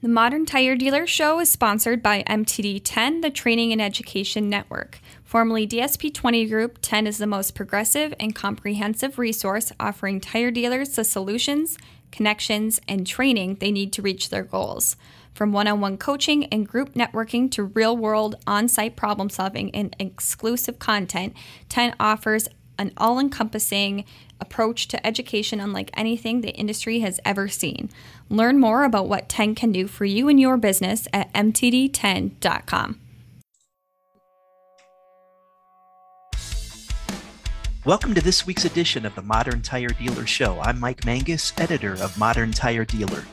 The Modern Tire Dealer Show is sponsored by MTD 10, the Training and Education Network. Formerly DSP 20 Group, 10 is the most progressive and comprehensive resource offering tire dealers the solutions, connections, and training they need to reach their goals. From one on one coaching and group networking to real world on site problem solving and exclusive content, 10 offers an all encompassing approach to education unlike anything the industry has ever seen. Learn more about what 10 can do for you and your business at mtd10.com. Welcome to this week's edition of the Modern Tire Dealer Show. I'm Mike Manges, editor of Modern Tire Dealer.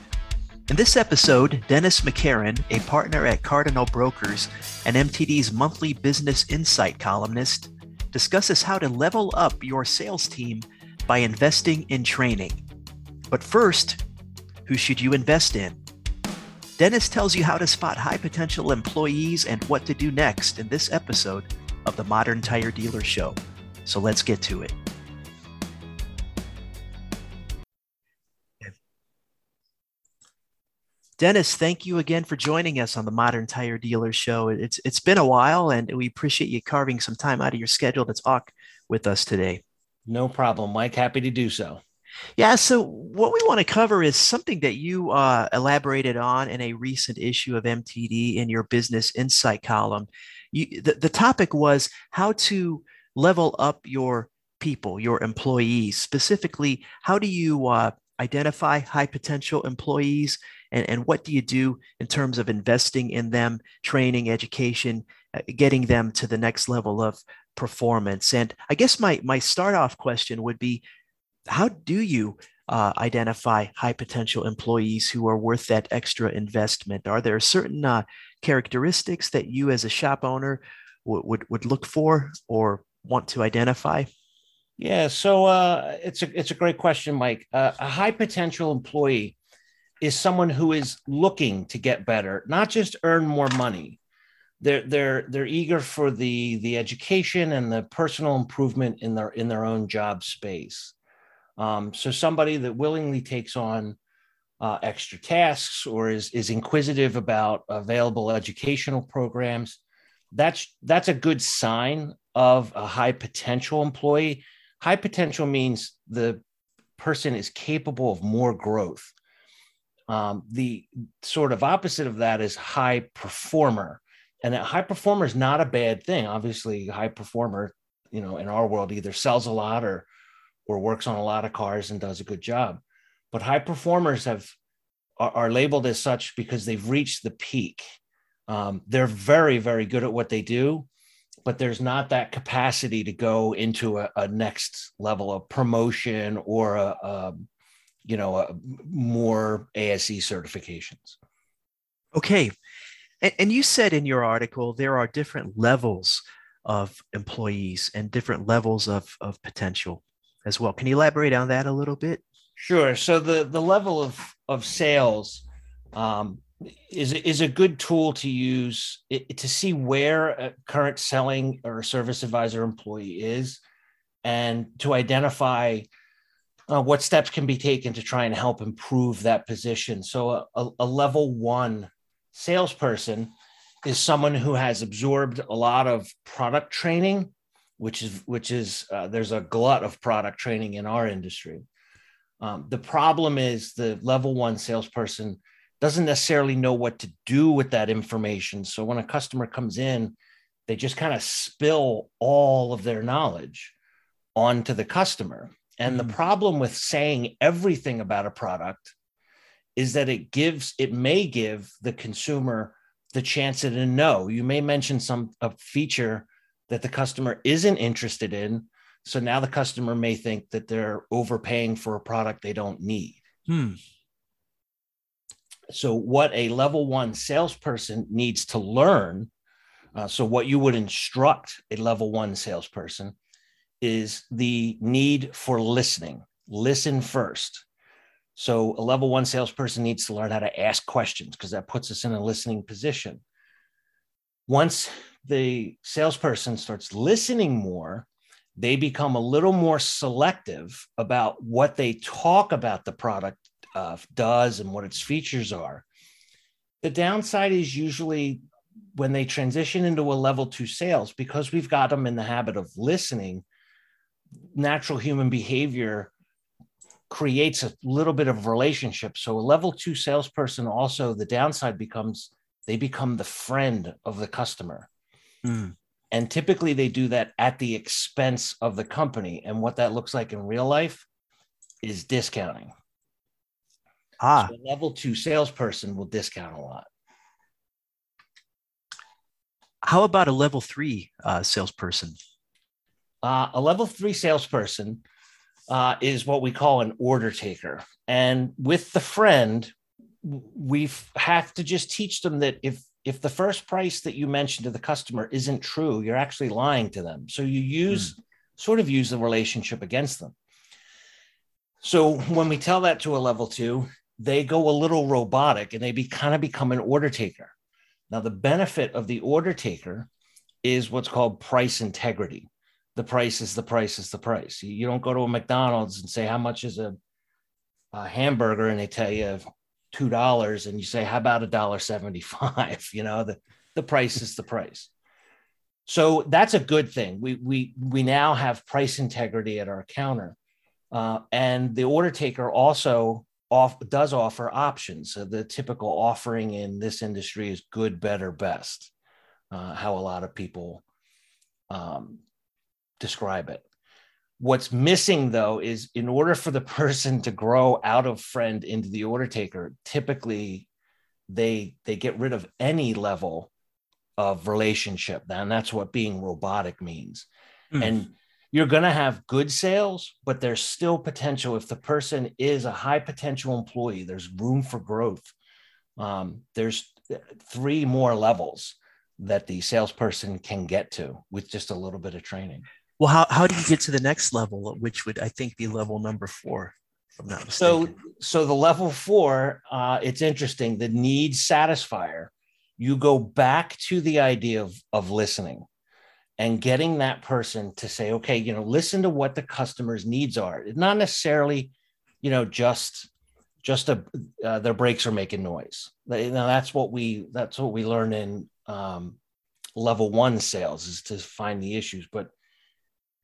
In this episode, Dennis McCarron, a partner at Cardinal Brokers and MTD's monthly business insight columnist, discusses how to level up your sales team by investing in training. But first, who should you invest in? Dennis tells you how to spot high potential employees and what to do next in this episode of the Modern Tire Dealer Show. So let's get to it. Dennis, thank you again for joining us on the Modern Tire Dealer Show. It's it's been a while, and we appreciate you carving some time out of your schedule to talk with us today. No problem, Mike. Happy to do so. Yeah. So, what we want to cover is something that you uh, elaborated on in a recent issue of MTD in your Business Insight column. You, the, the topic was how to level up your people, your employees. Specifically, how do you uh, identify high potential employees and, and what do you do in terms of investing in them, training, education, uh, getting them to the next level of performance? And I guess my, my start off question would be how do you uh, identify high potential employees who are worth that extra investment? Are there certain uh, characteristics that you as a shop owner w- would, would look for or want to identify? Yeah, so uh, it's a it's a great question, Mike. Uh, a high potential employee is someone who is looking to get better, not just earn more money. They're they're they're eager for the the education and the personal improvement in their in their own job space. Um, so somebody that willingly takes on uh, extra tasks or is is inquisitive about available educational programs, that's that's a good sign of a high potential employee High potential means the person is capable of more growth. Um, the sort of opposite of that is high performer. And a high performer is not a bad thing. Obviously, high performer, you know, in our world either sells a lot or or works on a lot of cars and does a good job. But high performers have are, are labeled as such because they've reached the peak. Um, they're very, very good at what they do, but there's not that capacity to go into a, a next level of promotion or a, a you know a, more ASE certifications. Okay, and, and you said in your article there are different levels of employees and different levels of, of potential as well. Can you elaborate on that a little bit? Sure. So the the level of of sales um, is is a good tool to use it, to see where a current selling or service advisor employee is and to identify uh, what steps can be taken to try and help improve that position so a, a level one salesperson is someone who has absorbed a lot of product training which is which is uh, there's a glut of product training in our industry um, the problem is the level one salesperson doesn't necessarily know what to do with that information. So when a customer comes in, they just kind of spill all of their knowledge onto the customer. And the problem with saying everything about a product is that it gives, it may give the consumer the chance to know. You may mention some a feature that the customer isn't interested in. So now the customer may think that they're overpaying for a product they don't need. Hmm. So, what a level one salesperson needs to learn, uh, so what you would instruct a level one salesperson is the need for listening. Listen first. So, a level one salesperson needs to learn how to ask questions because that puts us in a listening position. Once the salesperson starts listening more, they become a little more selective about what they talk about the product uh, does and what its features are. The downside is usually when they transition into a level two sales, because we've got them in the habit of listening, natural human behavior creates a little bit of relationship. So a level two salesperson also the downside becomes they become the friend of the customer. Mm. And typically they do that at the expense of the company. And what that looks like in real life is discounting. Ah. So level two salesperson will discount a lot. How about a level three uh, salesperson? Uh, a level three salesperson uh, is what we call an order taker. And with the friend, we have to just teach them that if if the first price that you mentioned to the customer isn't true, you're actually lying to them. So you use mm. sort of use the relationship against them. So when we tell that to a level two, they go a little robotic and they be kind of become an order taker. Now the benefit of the order taker is what's called price integrity the price is the price is the price. You don't go to a McDonald's and say how much is a, a hamburger, and they tell you two dollars, and you say how about a dollar seventy five? You know the the price is the price. So that's a good thing. We we we now have price integrity at our counter, uh, and the order taker also off does offer options. So the typical offering in this industry is good, better, best. Uh, how a lot of people um, describe it. What's missing though is in order for the person to grow out of friend into the order taker, typically they they get rid of any level of relationship. And that's what being robotic means. Mm. And you're going to have good sales, but there's still potential. If the person is a high potential employee, there's room for growth. Um, there's three more levels that the salesperson can get to with just a little bit of training. Well, how, how do you get to the next level, which would I think be level number four? If I'm not mistaken. So, so the level four, uh, it's interesting. The need satisfier, you go back to the idea of, of listening and getting that person to say, okay, you know, listen to what the customer's needs are. It's not necessarily, you know, just just a uh, their brakes are making noise. Now that's what we that's what we learn in um, level one sales is to find the issues, but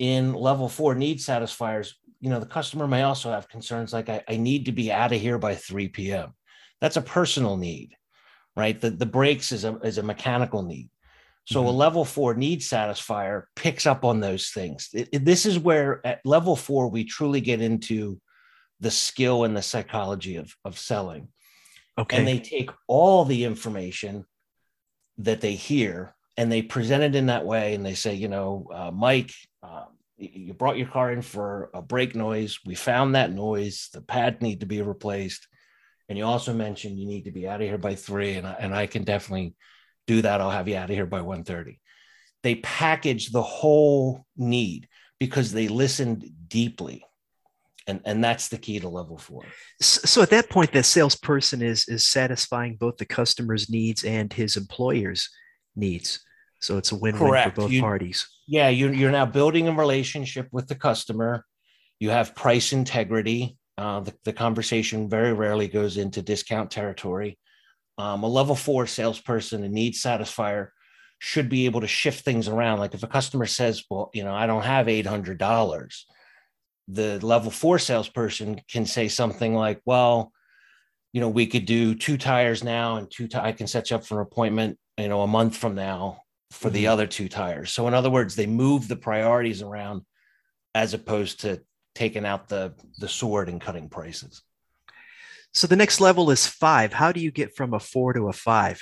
in level four need satisfiers, you know, the customer may also have concerns like, I, I need to be out of here by 3 p.m. That's a personal need, right? The, the brakes is a, is a mechanical need. So mm-hmm. a level four need satisfier picks up on those things. It, it, this is where at level four, we truly get into the skill and the psychology of, of selling. Okay. And they take all the information that they hear and they present it in that way and they say you know uh, mike uh, you brought your car in for a brake noise. We found that noise. The pad need to be replaced. And you also mentioned you need to be out of here by three and I, and I can definitely do that. I'll have you out of here by 1.30 they package the whole need because they listened deeply and and that's the key to level four. So at that point the salesperson is is satisfying both the customer's needs and his employer's needs. So it's a win-win Correct. for both you, parties. Yeah, you're, you're now building a relationship with the customer. You have price integrity. Uh, the, the conversation very rarely goes into discount territory. Um, a level four salesperson, a need satisfier, should be able to shift things around. Like if a customer says, "Well, you know, I don't have eight hundred dollars," the level four salesperson can say something like, "Well, you know, we could do two tires now, and two. T- I can set you up for an appointment you know, a month from now for the mm-hmm. other two tires. So in other words, they move the priorities around as opposed to taking out the the sword and cutting prices. So the next level is five. How do you get from a four to a five?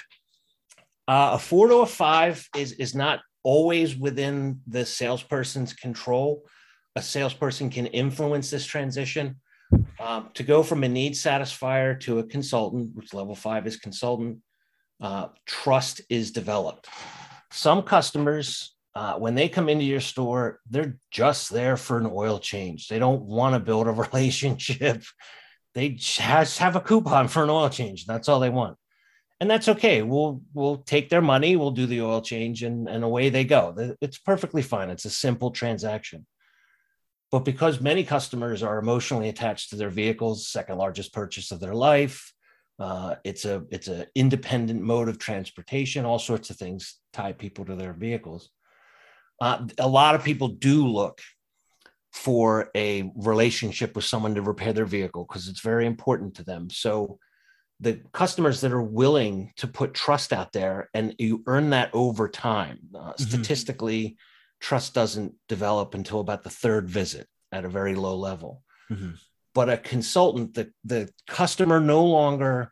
Uh, a four to a five is is not always within the salesperson's control. A salesperson can influence this transition. Um, to go from a need satisfier to a consultant, which level five is consultant, uh, trust is developed. Some customers, uh, when they come into your store, they're just there for an oil change. They don't want to build a relationship. They just have a coupon for an oil change. That's all they want. And that's okay. We'll we'll take their money, we'll do the oil change, and, and away they go. It's perfectly fine. It's a simple transaction. But because many customers are emotionally attached to their vehicles, second largest purchase of their life, Uh, it's a it's an independent mode of transportation. All sorts of things tie people to their vehicles. Uh, a lot of people do look for a relationship with someone to repair their vehicle because it's very important to them. So the customers that are willing to put trust out there and you earn that over time. Uh, mm-hmm. Statistically, trust doesn't develop until about the third visit at a very low level. Mm-hmm. But a consultant, the, the customer no longer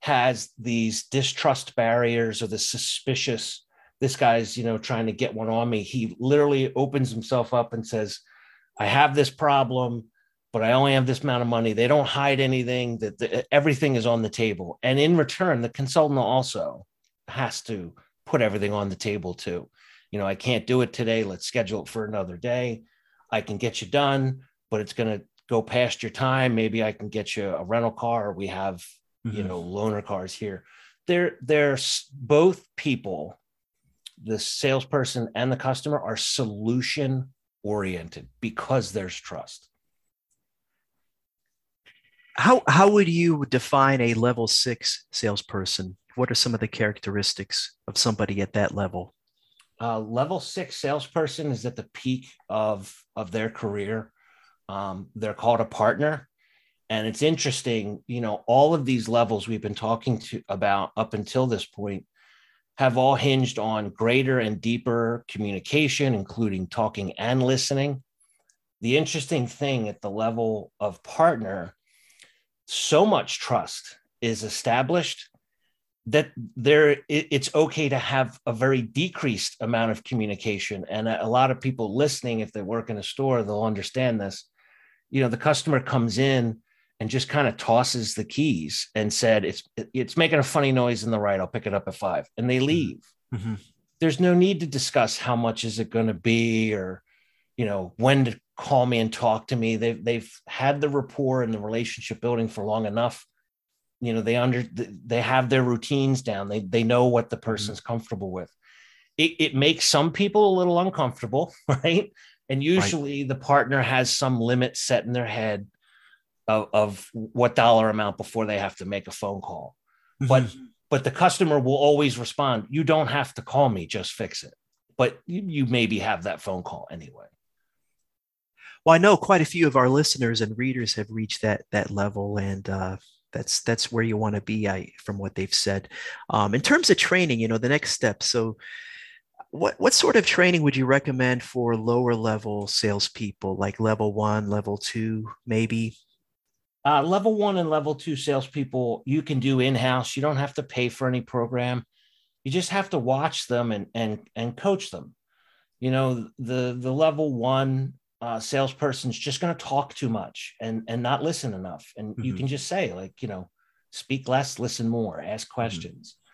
has these distrust barriers or the suspicious, this guy's, you know, trying to get one on me. He literally opens himself up and says, I have this problem, but I only have this amount of money. They don't hide anything. That everything is on the table, and in return, the consultant also has to put everything on the table too. You know, I can't do it today. Let's schedule it for another day. I can get you done, but it's going to go past your time. Maybe I can get you a rental car. We have, mm-hmm. you know, loaner cars here. They're they're both people, the salesperson and the customer are solution oriented because there's trust. How how would you define a level six salesperson? What are some of the characteristics of somebody at that level? Uh, level six salesperson is at the peak of of their career. Um, they're called a partner, and it's interesting. You know, all of these levels we've been talking to about up until this point have all hinged on greater and deeper communication, including talking and listening. The interesting thing at the level of partner, so much trust is established that there it's okay to have a very decreased amount of communication and a lot of people listening if they work in a store they'll understand this you know the customer comes in and just kind of tosses the keys and said it's it's making a funny noise in the right i'll pick it up at five and they mm-hmm. leave mm-hmm. there's no need to discuss how much is it going to be or you know when to call me and talk to me they've they've had the rapport and the relationship building for long enough you know they under they have their routines down they they know what the mm-hmm. person's mm-hmm. comfortable with it, it makes some people a little uncomfortable right and usually right. the partner has some limit set in their head of, of what dollar amount before they have to make a phone call. Mm-hmm. But but the customer will always respond, you don't have to call me, just fix it. But you, you maybe have that phone call anyway. Well, I know quite a few of our listeners and readers have reached that that level, and uh, that's that's where you want to be. I from what they've said. Um, in terms of training, you know, the next step. So, what what sort of training would you recommend for lower level salespeople, like level one, level two, maybe? Uh, level one and level two salespeople, you can do in house. You don't have to pay for any program. You just have to watch them and and and coach them. You know, the the level one uh, salesperson's just going to talk too much and and not listen enough. And mm-hmm. you can just say like, you know, speak less, listen more, ask mm-hmm. questions. Mm-hmm.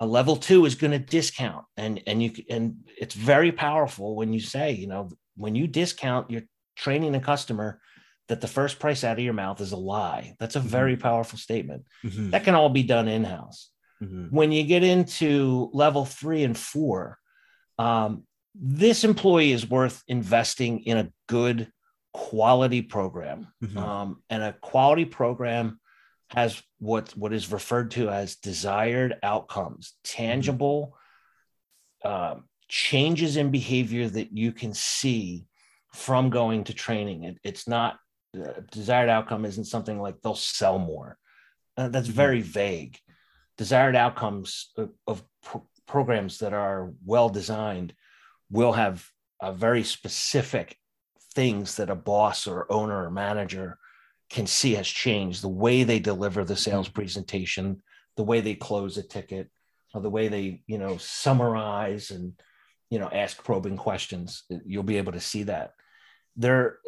A level two is going to discount, and and you and it's very powerful when you say, you know, when you discount, you're training a customer that the first price out of your mouth is a lie. That's a very mm-hmm. powerful statement. Mm-hmm. That can all be done in house. Mm-hmm. When you get into level three and four, um, this employee is worth investing in a good quality program. Mm-hmm. Um, and a quality program has what, what is referred to as desired outcomes, tangible uh, changes in behavior that you can see from going to training. It, it's not desired outcome isn't something like they'll sell more. Uh, that's mm-hmm. very vague. Desired outcomes of, of pro- programs that are well designed will have a very specific things that a boss or owner or manager can see has changed. The way they deliver the sales mm-hmm. presentation the way they close a ticket or the way they you know summarize and you know ask probing questions you'll be able to see that. There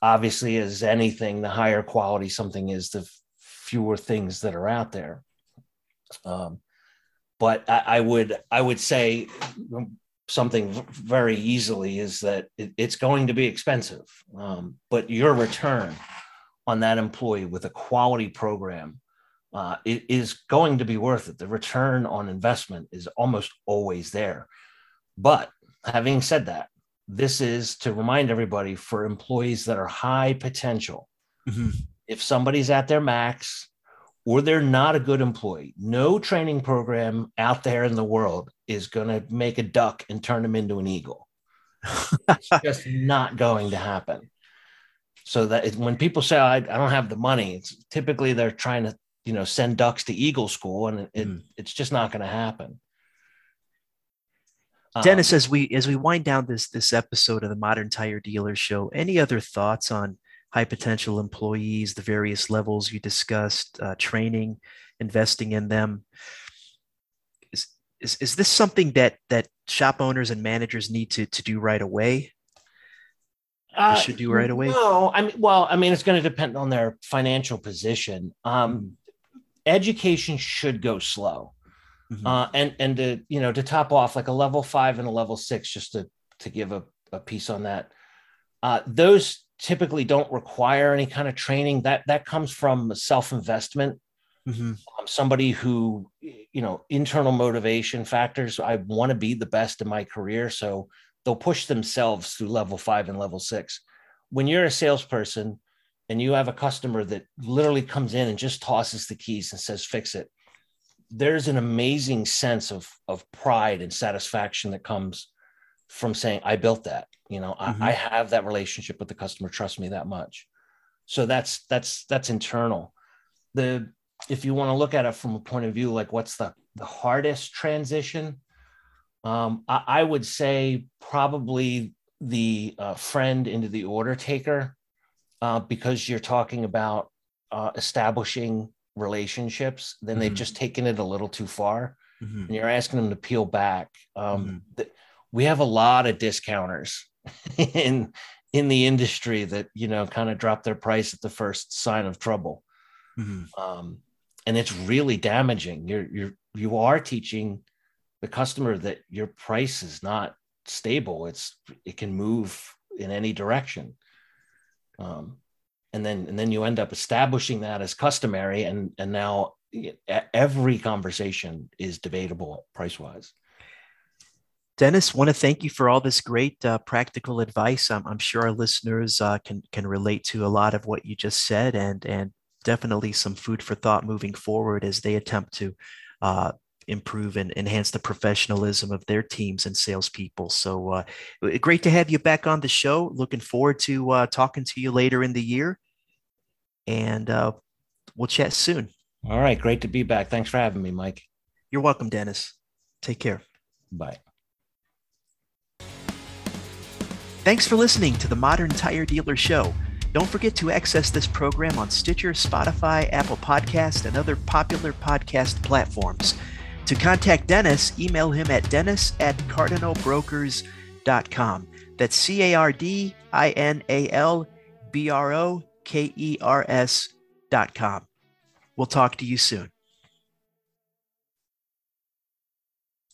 obviously is anything the higher quality something is the fewer things that are out there. Um, but I, I, would i would say something very easily is that it, it's going to be expensive. Um, but your return on that employee with a quality program uh, it is going to be worth it the return on investment is almost always there but having said that this is to remind everybody for employees that are high potential. Mm-hmm. If somebody's at their max or they're not a good employee. No training program out there in the world is going to make a duck and turn them into an eagle. it's just not going to happen. So that it, when people say I, I, don't have the money, it's typically they're trying to you know send ducks to eagle school, and it, mm. it's just not going to happen. Dennis, um, as we as we wind down this this episode of the Modern Tire Dealer Show, any other thoughts on high potential employees, the various levels you discussed, uh, training, investing in them. Is, is, is this something that, that shop owners and managers need to, to do right away? Uh, should do right away? No, I mean, well, I mean, it's going to depend on their financial position. Um, mm-hmm. Education should go slow, mm-hmm. uh, and and to you know to top off like a level five and a level six, just to to give a, a piece on that. Uh, those typically don't require any kind of training. That that comes from self investment. Mm-hmm. Um, somebody who you know internal motivation factors. I want to be the best in my career, so they'll push themselves through level five and level six. When you're a salesperson and you have a customer that literally comes in and just tosses the keys and says fix it there's an amazing sense of of pride and satisfaction that comes from saying i built that. You know mm-hmm. I, I have that relationship with the customer. Trust me that much. So that's that's that's internal. The if you want to look at it from a point of view like what's the the hardest transition um, I, I, would say probably the uh, friend into the order taker uh, because you're talking about uh, establishing relationships then mm-hmm. they've just taken it a little too far mm-hmm. and you're asking them to peel back um, mm-hmm. th- we have a lot of discounters in in the industry that you know kind of drop their price at the first sign of trouble mm-hmm. um, and it's really damaging you're you're you are teaching the customer that your price is not stable it's it can move in any direction um, and then and then you end up establishing that as customary and and now every conversation is debatable price wise Dennis, want to thank you for all this great uh, practical advice. I'm, I'm, sure our listeners uh, can can relate to a lot of what you just said, and and definitely some food for thought moving forward as they attempt to uh, improve and enhance the professionalism of their teams and salespeople. So uh, great to have you back on the show. Looking forward to uh, talking to you later in the year, and uh, we'll chat soon. All right, great to be back. Thanks for having me, Mike. You're welcome, Dennis. Take care. Bye. Thanks for listening to the Modern Tire Dealer Show. Don't forget to access this program on Stitcher, Spotify, Apple Podcast, and other popular podcast platforms. To contact Dennis, email him at dennis at cardinalbrokers.com. That's C A R D I N A L B R O K E R S dot com. We'll talk to you soon.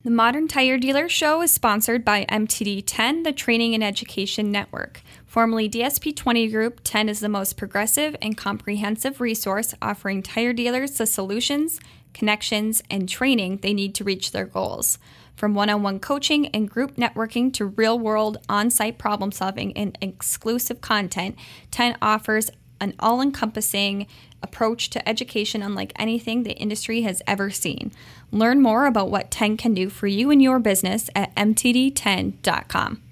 The Modern Tire Dealer Show is sponsored by MTD 10, the Training and Education Network. Formerly DSP 20 Group, 10 is the most progressive and comprehensive resource offering tire dealers the solutions, connections, and training they need to reach their goals. From one on one coaching and group networking to real world on site problem solving and exclusive content, 10 offers an all encompassing approach to education unlike anything the industry has ever seen. Learn more about what 10 can do for you and your business at mtd10.com.